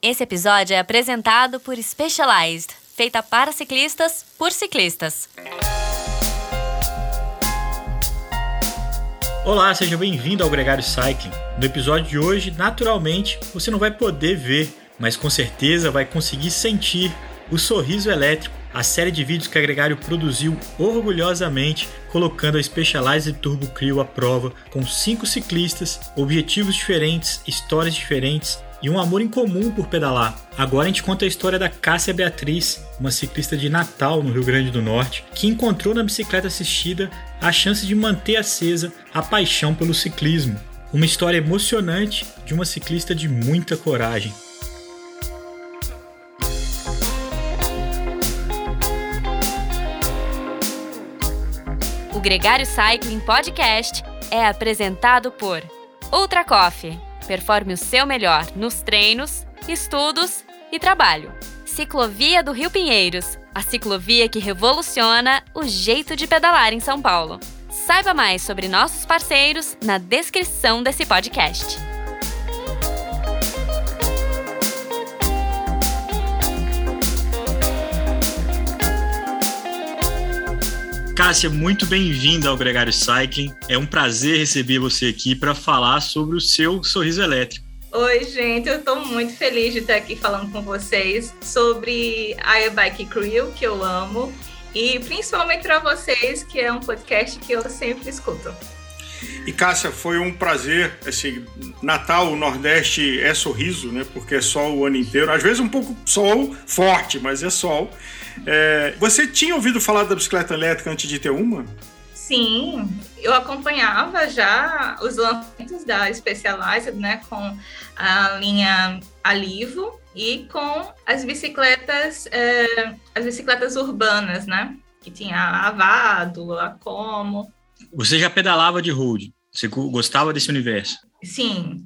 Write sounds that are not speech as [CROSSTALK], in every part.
Esse episódio é apresentado por Specialized, feita para ciclistas por ciclistas. Olá, seja bem-vindo ao Gregário Cycling. No episódio de hoje, naturalmente, você não vai poder ver, mas com certeza vai conseguir sentir o sorriso elétrico, a série de vídeos que a Gregário produziu orgulhosamente, colocando a Specialized Turbo Clio à prova com cinco ciclistas, objetivos diferentes, histórias diferentes e um amor em comum por pedalar. Agora a gente conta a história da Cássia Beatriz, uma ciclista de Natal, no Rio Grande do Norte, que encontrou na bicicleta assistida a chance de manter acesa a paixão pelo ciclismo. Uma história emocionante de uma ciclista de muita coragem. O Gregário Cycling Podcast é apresentado por Ultra Coffee. Performe o seu melhor nos treinos, estudos e trabalho. Ciclovia do Rio Pinheiros, a ciclovia que revoluciona o jeito de pedalar em São Paulo. Saiba mais sobre nossos parceiros na descrição desse podcast. Cássia, muito bem-vinda ao Gregário Cycling. É um prazer receber você aqui para falar sobre o seu sorriso elétrico. Oi, gente, eu estou muito feliz de estar aqui falando com vocês sobre a e-bike Crew, que eu amo, e principalmente para vocês, que é um podcast que eu sempre escuto. E Cássia, foi um prazer. Assim, Natal, o Nordeste é sorriso, né? Porque é sol o ano inteiro. Às vezes um pouco sol forte, mas é sol. É, você tinha ouvido falar da bicicleta elétrica antes de ter uma? Sim, eu acompanhava já os lançamentos da Specialized, né, com a linha Alivo e com as bicicletas, é, as bicicletas urbanas, né, que tinha a Avado, a Como. Você já pedalava de road? Você gostava desse universo? Sim,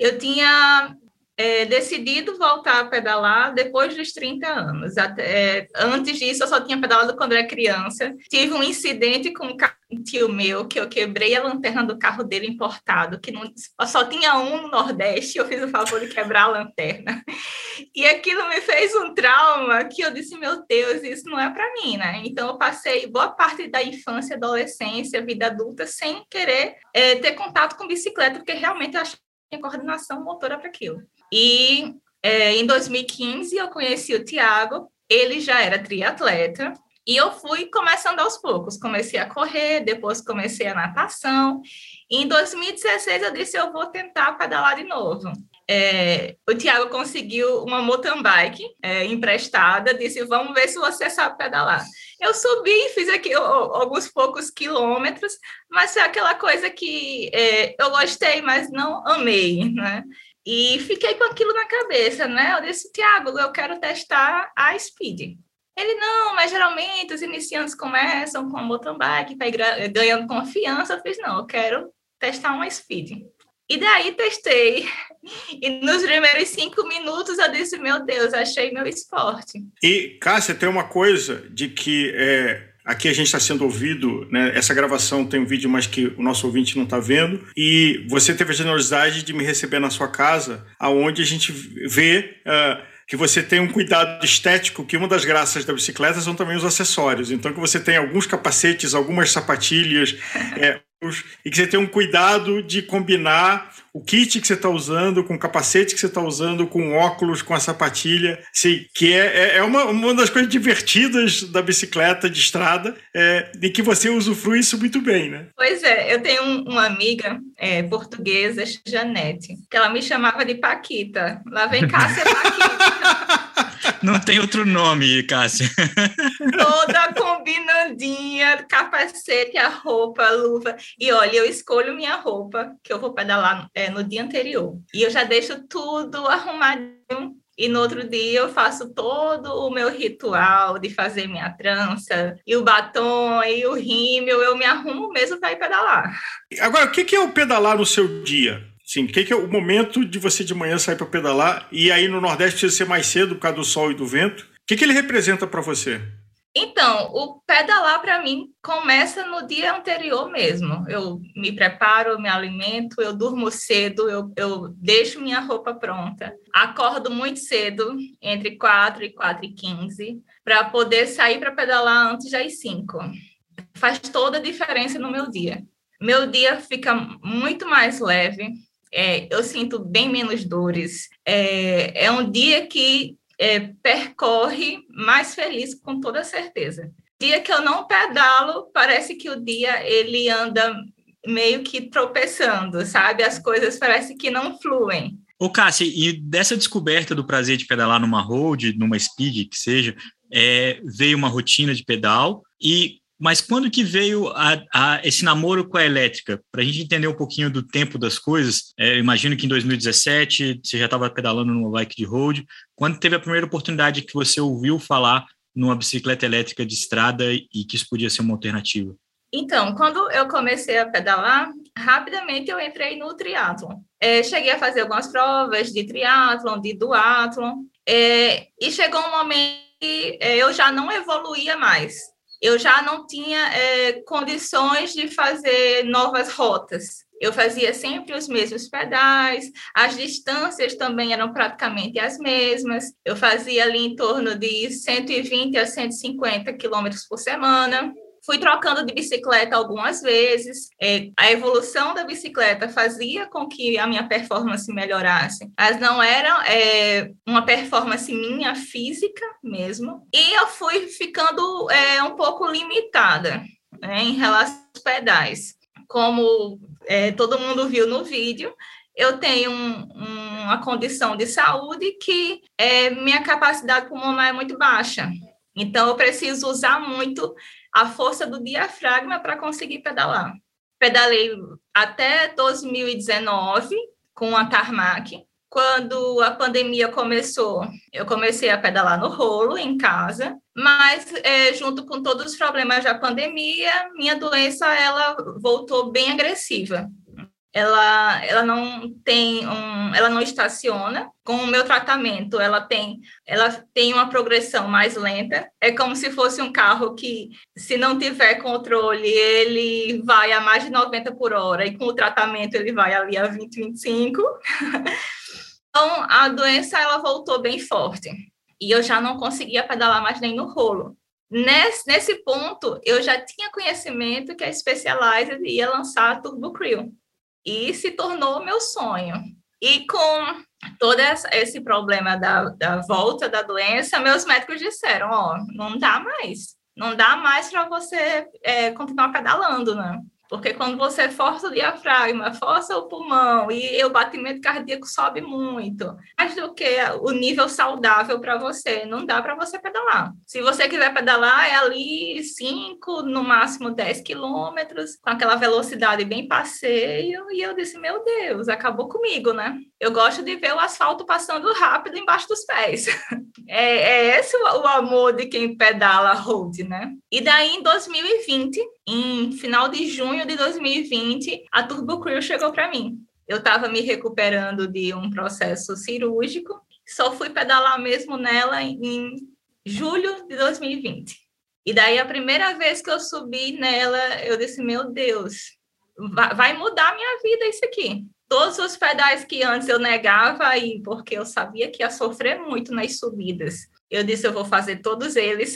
eu tinha é, decidido voltar a pedalar depois dos 30 anos. Até, é, antes disso, eu só tinha pedalado quando era criança. Tive um incidente com um tio meu, que eu quebrei a lanterna do carro dele importado, que não, só tinha um no Nordeste, eu fiz o favor de quebrar a lanterna. [LAUGHS] E aquilo me fez um trauma que eu disse, meu Deus, isso não é para mim, né? Então, eu passei boa parte da infância, adolescência, vida adulta, sem querer é, ter contato com bicicleta, porque realmente eu achei coordenação motora para aquilo. E é, em 2015 eu conheci o Tiago, ele já era triatleta, e eu fui começando aos poucos. Comecei a correr, depois comecei a natação. E em 2016 eu disse, eu vou tentar pedalar de novo. É, o Tiago conseguiu uma mountain bike é, emprestada, disse, vamos ver se você sabe pedalar. Eu subi, fiz aqui alguns poucos quilômetros, mas foi aquela coisa que é, eu gostei, mas não amei, né? E fiquei com aquilo na cabeça, né? Eu disse, Tiago, eu quero testar a Speed. Ele, não, mas geralmente os iniciantes começam com a mountain bike, vai ganhando confiança. Eu fiz, não, eu quero testar uma Speed. E daí testei. E nos primeiros cinco minutos eu disse, meu Deus, achei meu esporte. E, Cássia, tem uma coisa de que é, Aqui a gente está sendo ouvido, né? Essa gravação tem um vídeo, mas que o nosso ouvinte não está vendo. E você teve a generosidade de me receber na sua casa, aonde a gente vê uh, que você tem um cuidado estético, que uma das graças da bicicleta são também os acessórios. Então que você tem alguns capacetes, algumas sapatilhas, [LAUGHS] é, e que você tem um cuidado de combinar o kit que você está usando, com o capacete que você está usando, com óculos, com a sapatilha, assim, que é, é, é uma, uma das coisas divertidas da bicicleta de estrada, é, e que você usufrui isso muito bem, né? Pois é, eu tenho um, uma amiga é, portuguesa, Janete, que ela me chamava de Paquita. Lá vem Cássia Paquita. [LAUGHS] Não tem outro nome, Cássia. Toda combinandinha, capacete, a roupa, a luva. E olha, eu escolho minha roupa, que eu vou pedalar é, no dia anterior. E eu já deixo tudo arrumadinho. E no outro dia eu faço todo o meu ritual de fazer minha trança, e o batom, e o rímel, eu me arrumo mesmo para ir pedalar. Agora, o que é o pedalar no seu dia? Sim, o que, que, é o momento de você de manhã sair para pedalar? E aí no Nordeste precisa ser mais cedo por causa do sol e do vento. O que, que ele representa para você? Então, o pedalar para mim começa no dia anterior mesmo. Eu me preparo, me alimento, eu durmo cedo, eu, eu deixo minha roupa pronta. Acordo muito cedo, entre 4 e 4 e 15, para poder sair para pedalar antes das 5. Faz toda a diferença no meu dia. Meu dia fica muito mais leve, é, eu sinto bem menos dores. É, é um dia que é, percorre mais feliz, com toda certeza. Dia que eu não pedalo, parece que o dia ele anda meio que tropeçando, sabe? As coisas parece que não fluem. Ô, Cássia, e dessa descoberta do prazer de pedalar numa road, numa speed, que seja, é, veio uma rotina de pedal e mas quando que veio a, a, esse namoro com a elétrica? Para a gente entender um pouquinho do tempo das coisas, é, imagino que em 2017 você já estava pedalando numa bike de road. Quando teve a primeira oportunidade que você ouviu falar numa bicicleta elétrica de estrada e que isso podia ser uma alternativa? Então, quando eu comecei a pedalar, rapidamente eu entrei no triatlon. É, cheguei a fazer algumas provas de triatlon, de duatlon, é, e chegou um momento que é, eu já não evoluía mais eu já não tinha é, condições de fazer novas rotas. Eu fazia sempre os mesmos pedais, as distâncias também eram praticamente as mesmas. Eu fazia ali em torno de 120 a 150 quilômetros por semana fui trocando de bicicleta algumas vezes. É, a evolução da bicicleta fazia com que a minha performance melhorasse, mas não era é, uma performance minha física mesmo. E eu fui ficando é, um pouco limitada né, em relação aos pedais. Como é, todo mundo viu no vídeo, eu tenho um, um, uma condição de saúde que é, minha capacidade pulmonar é muito baixa. Então, eu preciso usar muito a força do diafragma para conseguir pedalar. Pedalei até 2019 com a tarmac. Quando a pandemia começou, eu comecei a pedalar no rolo em casa, mas é, junto com todos os problemas da pandemia, minha doença ela voltou bem agressiva ela, ela não tem um, ela não estaciona. Com o meu tratamento, ela tem, ela tem uma progressão mais lenta. É como se fosse um carro que, se não tiver controle, ele vai a mais de 90 por hora, e com o tratamento ele vai ali a 20, 25. [LAUGHS] então, a doença ela voltou bem forte. E eu já não conseguia pedalar mais nem no rolo. Nesse, nesse ponto, eu já tinha conhecimento que a Specialized ia lançar a Turbo Crew e se tornou meu sonho. E com todo esse problema da, da volta da doença, meus médicos disseram: Ó, oh, não dá mais, não dá mais para você é, continuar pedalando, né? Porque quando você força o diafragma, força o pulmão e o batimento cardíaco sobe muito, mais do que o nível saudável para você, não dá para você pedalar. Se você quiser pedalar, é ali 5, no máximo 10 quilômetros, com aquela velocidade bem passeio. E eu disse: Meu Deus, acabou comigo, né? Eu gosto de ver o asfalto passando rápido embaixo dos pés. [LAUGHS] É, é esse o, o amor de quem pedala road, né? E daí, em 2020, em final de junho de 2020, a Turbo Crew chegou para mim. Eu estava me recuperando de um processo cirúrgico, só fui pedalar mesmo nela em julho de 2020. E daí, a primeira vez que eu subi nela, eu disse: Meu Deus, vai mudar minha vida isso aqui todos os pedais que antes eu negava aí, porque eu sabia que ia sofrer muito nas subidas. Eu disse, eu vou fazer todos eles.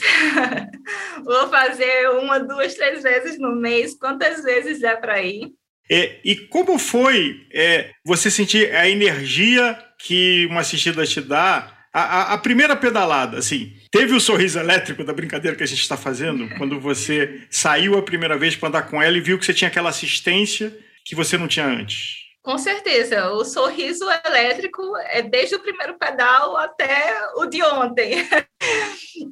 [LAUGHS] vou fazer uma, duas, três vezes no mês, quantas vezes é para ir. É, e como foi é, você sentir a energia que uma assistida te dá? A, a, a, primeira pedalada, assim, teve o sorriso elétrico da brincadeira que a gente está fazendo, [LAUGHS] quando você saiu a primeira vez para andar com ela e viu que você tinha aquela assistência que você não tinha antes? Com certeza, o sorriso elétrico é desde o primeiro pedal até o de ontem. [LAUGHS]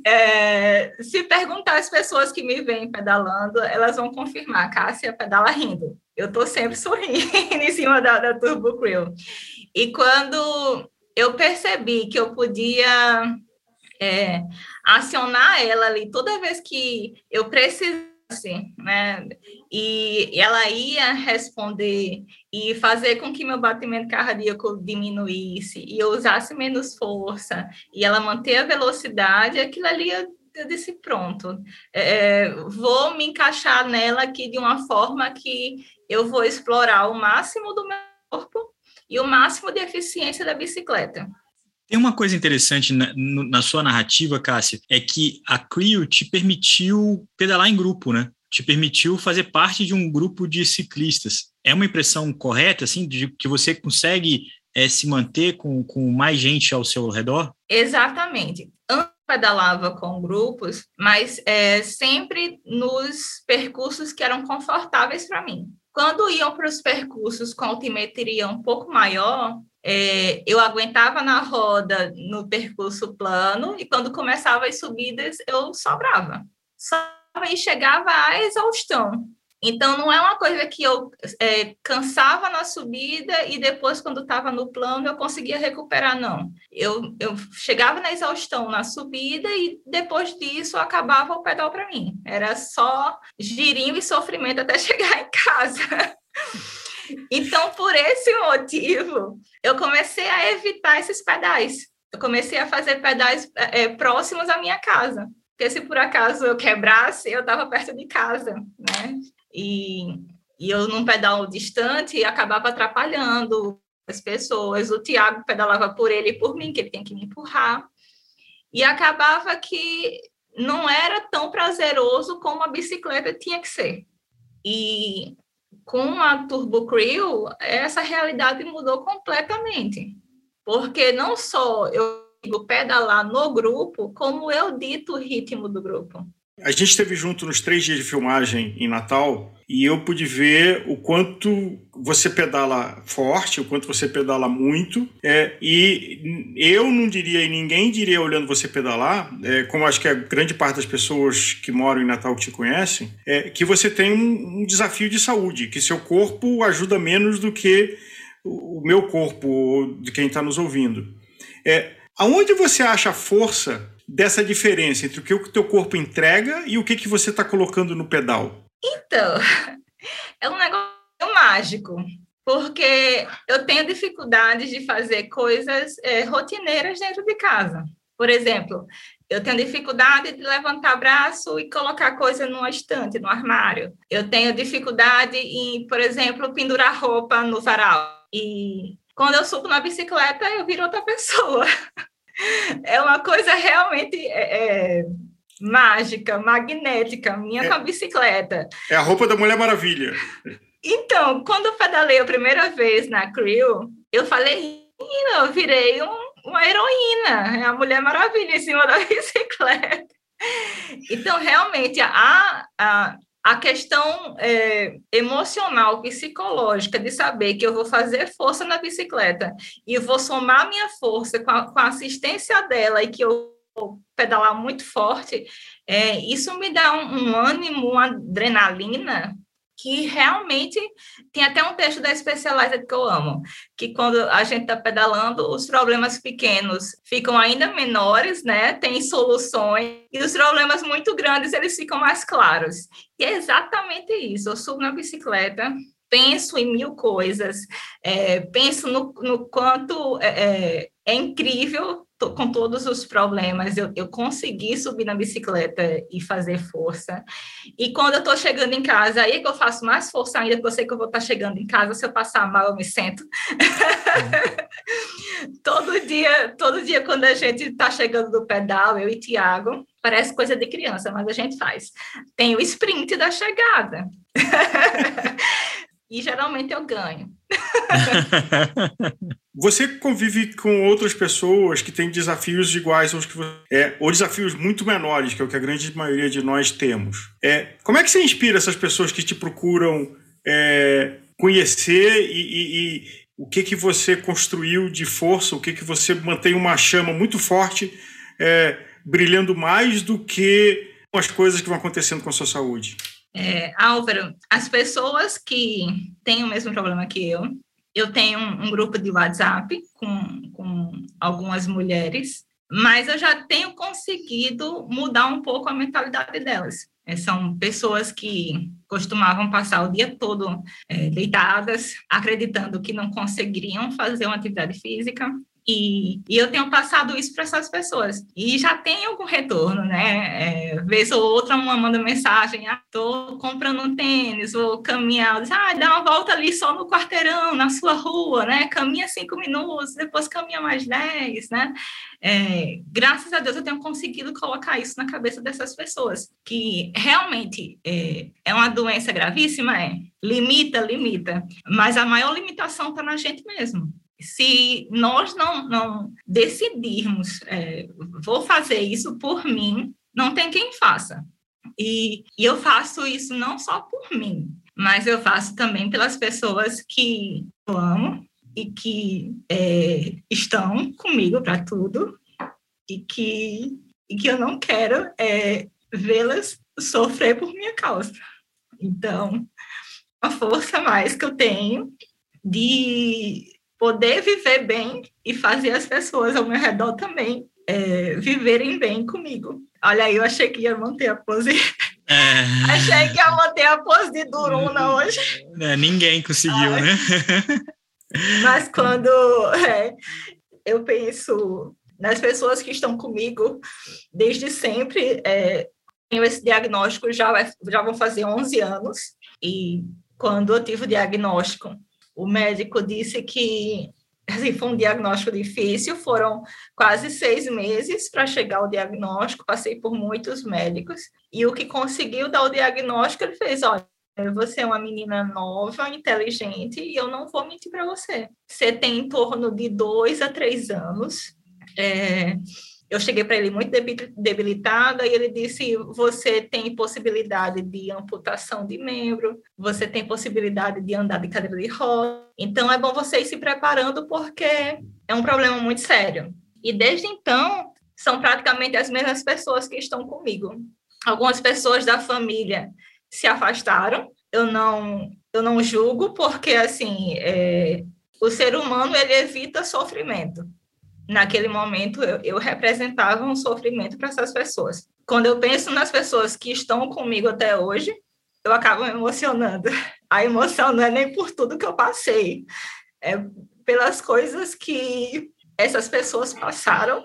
É, se perguntar às pessoas que me veem pedalando, elas vão confirmar, Cássia pedala rindo. Eu estou sempre sorrindo em cima da, da Turbo Crew. E quando eu percebi que eu podia é, acionar ela ali toda vez que eu precisasse né? E ela ia responder e fazer com que meu batimento cardíaco diminuísse e eu usasse menos força e ela manter a velocidade, aquilo ali eu disse, pronto, é, vou me encaixar nela aqui de uma forma que eu vou explorar o máximo do meu corpo e o máximo de eficiência da bicicleta. Tem uma coisa interessante na, na sua narrativa, Cássia, é que a Creo te permitiu pedalar em grupo, né? Te permitiu fazer parte de um grupo de ciclistas. É uma impressão correta, assim, de que você consegue é, se manter com, com mais gente ao seu redor? Exatamente. Antes pedalava com grupos, mas é, sempre nos percursos que eram confortáveis para mim. Quando iam para os percursos com altimetria um pouco maior, é, eu aguentava na roda no percurso plano e quando começava as subidas eu sobrava. Sobrava e chegava à exaustão. Então, não é uma coisa que eu é, cansava na subida e depois, quando estava no plano, eu conseguia recuperar, não. Eu, eu chegava na exaustão na subida e depois disso acabava o pedal para mim. Era só girinho e sofrimento até [LAUGHS] chegar em casa. então, por esse motivo, eu comecei a evitar esses pedais. Eu comecei a fazer pedais é, próximos à minha casa porque se por acaso eu quebrasse, eu estava perto de casa, né? e, e eu num pedal distante acabava atrapalhando as pessoas. O Tiago pedalava por ele e por mim, que ele tem que me empurrar. E acabava que não era tão prazeroso como a bicicleta tinha que ser. E com a Turbo Crew, essa realidade mudou completamente. Porque não só eu pedalar no grupo, como eu dito o ritmo do grupo. A gente esteve junto nos três dias de filmagem em Natal e eu pude ver o quanto você pedala forte, o quanto você pedala muito. É, e eu não diria, e ninguém diria olhando você pedalar, é, como acho que a grande parte das pessoas que moram em Natal que te conhecem, é que você tem um, um desafio de saúde, que seu corpo ajuda menos do que o meu corpo, de quem está nos ouvindo. É, aonde você acha força dessa diferença entre o que o teu corpo entrega e o que, que você está colocando no pedal? Então, [LAUGHS] é um negócio mágico, porque eu tenho dificuldade de fazer coisas é, rotineiras dentro de casa. Por exemplo, eu tenho dificuldade de levantar braço e colocar coisa numa estante, no armário. Eu tenho dificuldade em, por exemplo, pendurar roupa no varal. E quando eu subo na bicicleta, eu viro outra pessoa. [LAUGHS] é uma coisa realmente é, é, mágica, magnética, minha é, com a bicicleta. É a roupa da Mulher Maravilha. Então, quando eu pedalei a primeira vez na Crew, eu falei, eu virei um, uma heroína, é a Mulher Maravilha em cima da [LAUGHS] bicicleta. Então, realmente, a, a, a questão é, emocional, psicológica, de saber que eu vou fazer força na bicicleta e vou somar minha força com a, com a assistência dela e que eu vou pedalar muito forte, é, isso me dá um, um ânimo, uma adrenalina que realmente tem até um texto da Specialized que eu amo, que quando a gente está pedalando, os problemas pequenos ficam ainda menores, né? Tem soluções, e os problemas muito grandes eles ficam mais claros. E é exatamente isso. Eu subo na bicicleta, penso em mil coisas, é, penso no, no quanto é, é, é incrível com todos os problemas, eu, eu consegui subir na bicicleta e fazer força. E quando eu estou chegando em casa, aí é que eu faço mais força ainda, porque eu sei que eu vou estar tá chegando em casa, se eu passar mal, eu me sento. [LAUGHS] todo dia, todo dia, quando a gente está chegando do pedal, eu e Tiago, parece coisa de criança, mas a gente faz. Tem o sprint da chegada. [LAUGHS] e geralmente eu ganho. [LAUGHS] você convive com outras pessoas que têm desafios iguais aos que você. É, ou desafios muito menores, que é o que a grande maioria de nós temos. É, como é que você inspira essas pessoas que te procuram é, conhecer e, e, e, o que, que você construiu de força, o que, que você mantém uma chama muito forte, é, brilhando mais do que as coisas que vão acontecendo com a sua saúde? É, Álvaro, as pessoas que têm o mesmo problema que eu, eu tenho um, um grupo de WhatsApp com, com algumas mulheres, mas eu já tenho conseguido mudar um pouco a mentalidade delas. É, são pessoas que costumavam passar o dia todo é, deitadas, acreditando que não conseguiriam fazer uma atividade física, E, e, eu tenho passado isso para essas pessoas. E já tem algum retorno, né? É, vez ou outra, uma manda mensagem: ah, comprando um tênis, vou caminhar. Diz, ah, dá uma volta ali só no quarteirão, na sua rua, né? Caminha cinco minutos, depois caminha mais dez, né? É, graças a Deus eu tenho conseguido colocar isso na cabeça dessas pessoas, que realmente é, é uma doença gravíssima, é. Limita, limita. Mas a maior limitação está na gente mesmo se nós não, não decidirmos, é, vou fazer isso por mim, não tem quem faça. E, e, eu faço isso não só por mim, mas eu faço também pelas pessoas que eu amo e que é, estão comigo para tudo e que, e que eu não quero é, vê-las sofrer por minha causa. Então, a força mais que eu tenho de poder viver bem e fazer as pessoas ao meu redor também é, viverem bem comigo. Olha aí, eu achei que ia manter a pose. É... [LAUGHS] Achei que ia manter a pose de Duruna hoje. É, ninguém conseguiu, Ai. né? [LAUGHS] Mas quando é, eu penso nas pessoas que estão comigo desde sempre, é, tenho esse diagnóstico já, já vão fazer 11 anos, e quando eu tive o diagnóstico, o médico disse que assim, foi um diagnóstico difícil, foram quase seis meses para chegar ao diagnóstico, passei por muitos médicos, e o que conseguiu dar o diagnóstico, ele fez, olha, você é uma menina nova, inteligente, e eu não vou mentir para você. Você tem em torno de dois a três anos, é, eu cheguei para ele muito debilitada e ele disse: Você tem possibilidade de amputação de membro, você tem possibilidade de andar de cadeira de roda. Então é bom você ir se preparando porque é um problema muito sério. E desde então, são praticamente as mesmas pessoas que estão comigo. Algumas pessoas da família se afastaram. Eu não, eu não julgo porque assim, é, o ser humano ele evita sofrimento naquele momento eu, eu representava um sofrimento para essas pessoas. Quando eu penso nas pessoas que estão comigo até hoje, eu acabo me emocionando. A emoção não é nem por tudo que eu passei, é pelas coisas que essas pessoas passaram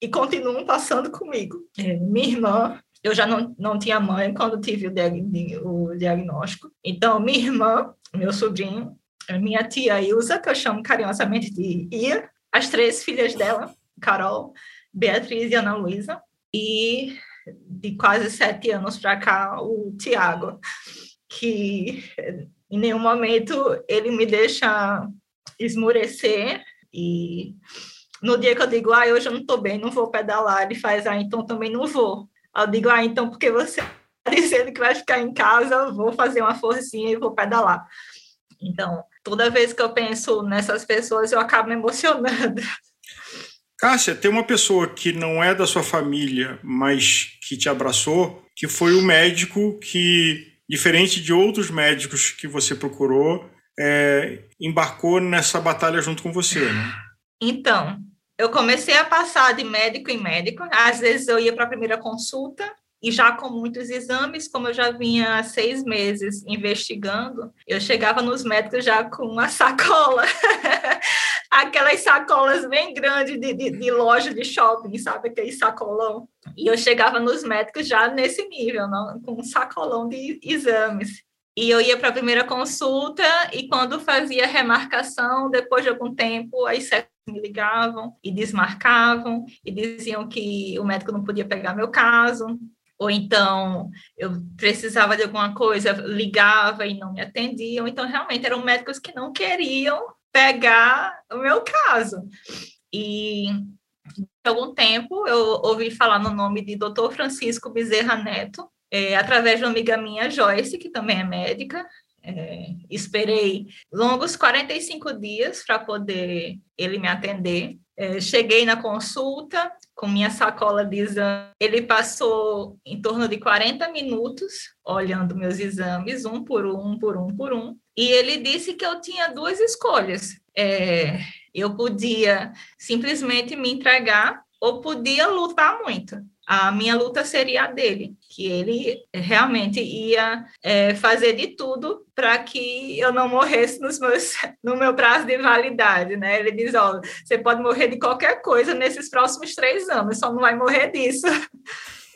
e continuam passando comigo. É, minha irmã, eu já não, não tinha mãe quando tive o, diag o diagnóstico, então minha irmã, meu sobrinho, minha tia Ilza, que eu chamo carinhosamente de Ia, as três filhas dela, Carol, Beatriz e Ana Luísa, e de quase sete anos para cá, o Tiago, que em nenhum momento ele me deixa esmurecer e no dia que eu digo, ah, hoje eu não estou bem, não vou pedalar, ele faz, ah, então também não vou. Eu digo, ah, então porque você está dizendo que vai ficar em casa, vou fazer uma forcinha e vou pedalar. Então, toda vez que eu penso nessas pessoas, eu acabo me emocionando. Cássia, tem uma pessoa que não é da sua família, mas que te abraçou, que foi o médico que, diferente de outros médicos que você procurou, é, embarcou nessa batalha junto com você, né? Então, eu comecei a passar de médico em médico. Às vezes eu ia para a primeira consulta, e já com muitos exames, como eu já vinha há seis meses investigando, eu chegava nos médicos já com uma sacola, [LAUGHS] aquelas sacolas bem grandes de, de, de, loja de shopping, sabe? Aquele sacolão. E eu chegava nos médicos já nesse nível, não? com um sacolão de exames. E eu ia para a primeira consulta e quando fazia remarcação, depois de algum tempo, aí me ligavam e desmarcavam e diziam que o médico não podia pegar meu caso, ou então eu precisava de alguma coisa, ligava e não me atendiam. Então, realmente, eram médicos que não queriam pegar o meu caso. E há algum tempo eu ouvi falar no nome de Dr. Francisco Bezerra Neto, é, através de uma amiga minha, Joyce, que também é médica. É, esperei longos 45 dias para poder ele me atender. É, cheguei na consulta, com minha sacola de exame. Ele passou em torno de 40 minutos olhando meus exames, um por um, por um, por um. E ele disse que eu tinha duas escolhas. É, eu podia simplesmente me entregar ou podia lutar muito. a minha luta seria a dele, que ele realmente ia é, fazer de tudo para que eu não morresse nos meus, [LAUGHS] no meu prazo de validade, né? Ele diz, ó, você pode morrer de qualquer coisa nesses próximos três anos, só não vai morrer disso. [LAUGHS]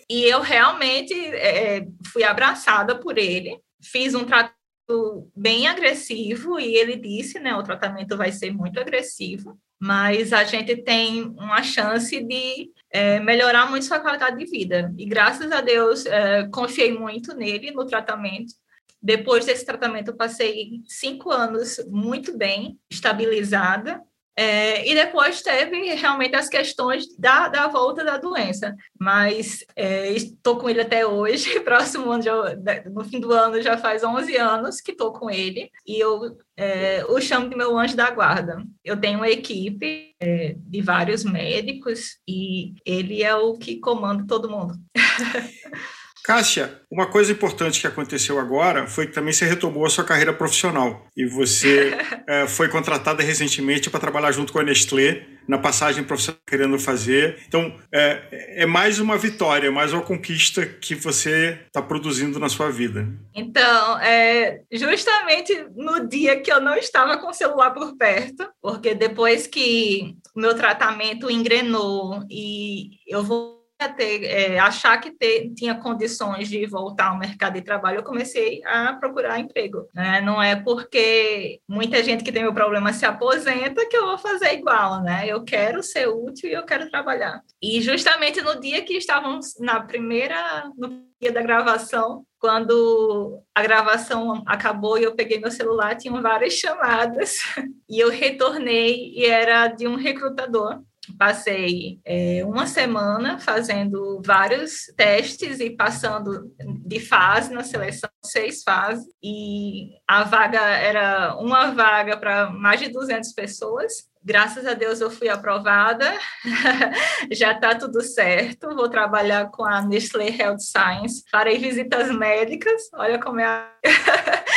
E eu realmente é, fui abraçada por ele, fiz um tratamento bem agressivo e ele disse, né, o tratamento vai ser muito agressivo, mas a gente tem uma chance de é, melhorar muito sua qualidade de vida. E graças a Deus, é, confiei muito nele no tratamento. Depois desse tratamento, passei cinco anos muito bem, estabilizada, é, e depois teve realmente as questões da, da volta da doença. Mas é, estou com ele até hoje, [LAUGHS] próximo ano, já, no fim do ano já faz 11 anos que estou com ele, e eu é, o chamo de meu anjo da guarda. Eu tenho uma equipe é, de vários médicos e ele é o que comanda todo mundo. [LAUGHS] Cássia, uma coisa importante que aconteceu agora foi que também você retomou a sua carreira profissional e você é, [LAUGHS] foi contratada recentemente para trabalhar junto com a Nestlé na passagem profissional que querendo fazer. Então, é, é mais uma vitória, mais uma conquista que você está produzindo na sua vida. Então, é, justamente no dia que eu não estava com o celular por perto, porque depois que o meu tratamento engrenou e eu vou ter, é, achar que ter, tinha condições de voltar ao mercado de trabalho, eu comecei a procurar emprego. Né? Não é porque muita gente que tem meu problema se aposenta que eu vou fazer igual, né? Eu quero ser útil e eu quero trabalhar. E justamente no dia que estávamos na primeira, no dia da gravação, quando a gravação acabou e eu peguei meu celular, tinham várias chamadas [LAUGHS] e eu retornei e era de um recrutador passei é, uma semana fazendo vários testes e passando de fase na seleção, seis fases, e a vaga era uma vaga para mais de 200 pessoas. Graças a Deus eu fui aprovada, [LAUGHS] já está tudo certo. Vou trabalhar com a Nestlé Health Science, farei visitas médicas, olha como é a. [LAUGHS]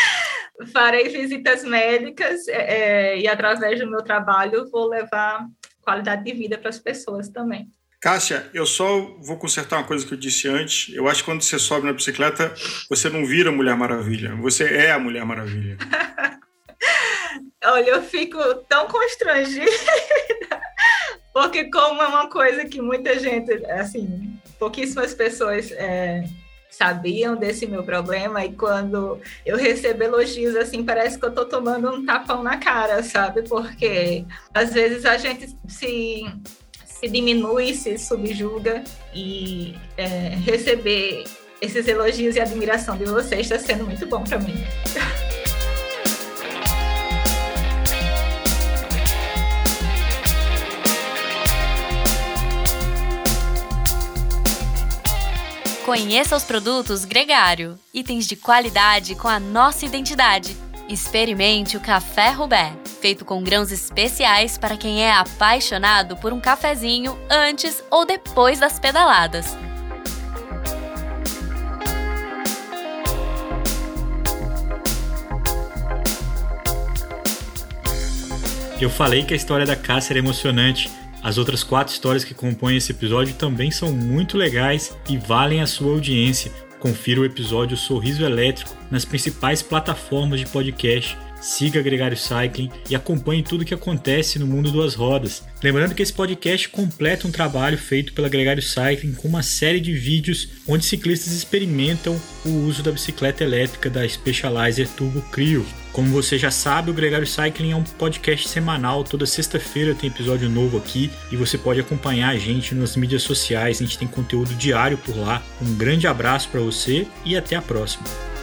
farei visitas médicas é, é, e através do meu trabalho vou levar qualidade de vida para as pessoas também. Cássia, eu só vou consertar uma coisa que eu disse antes. Eu acho que quando você sobe na bicicleta, você não vira Mulher Maravilha. Você é a Mulher Maravilha. [LAUGHS] Olha, eu fico tão constrangida, [LAUGHS] porque como é uma coisa que muita gente, assim, pouquíssimas pessoas é, sabiam desse meu problema e quando eu recebo elogios assim, parece que eu tô tomando um tapão na cara, sabe? Porque às vezes a gente se se diminui, se subjuga e é, receber esses elogios e admiração de vocês está sendo muito bom para mim. [LAUGHS] Conheça os produtos Gregário, itens de qualidade com a nossa identidade. Experimente o Café Rubé, feito com grãos especiais para quem é apaixonado por um cafezinho antes ou depois das pedaladas. Eu falei que a história da Cássia era emocionante as outras quatro histórias que compõem esse episódio também são muito legais e valem a sua audiência. Confira o episódio Sorriso Elétrico nas principais plataformas de podcast siga Gregário Cycling e acompanhe tudo o que acontece no mundo das rodas. Lembrando que esse podcast completa um trabalho feito pela Gregário Cycling com uma série de vídeos onde ciclistas experimentam o uso da bicicleta elétrica da Specializer Turbo Crio. Como você já sabe, o Gregário Cycling é um podcast semanal, toda sexta-feira tem episódio novo aqui e você pode acompanhar a gente nas mídias sociais, a gente tem conteúdo diário por lá. Um grande abraço para você e até a próxima.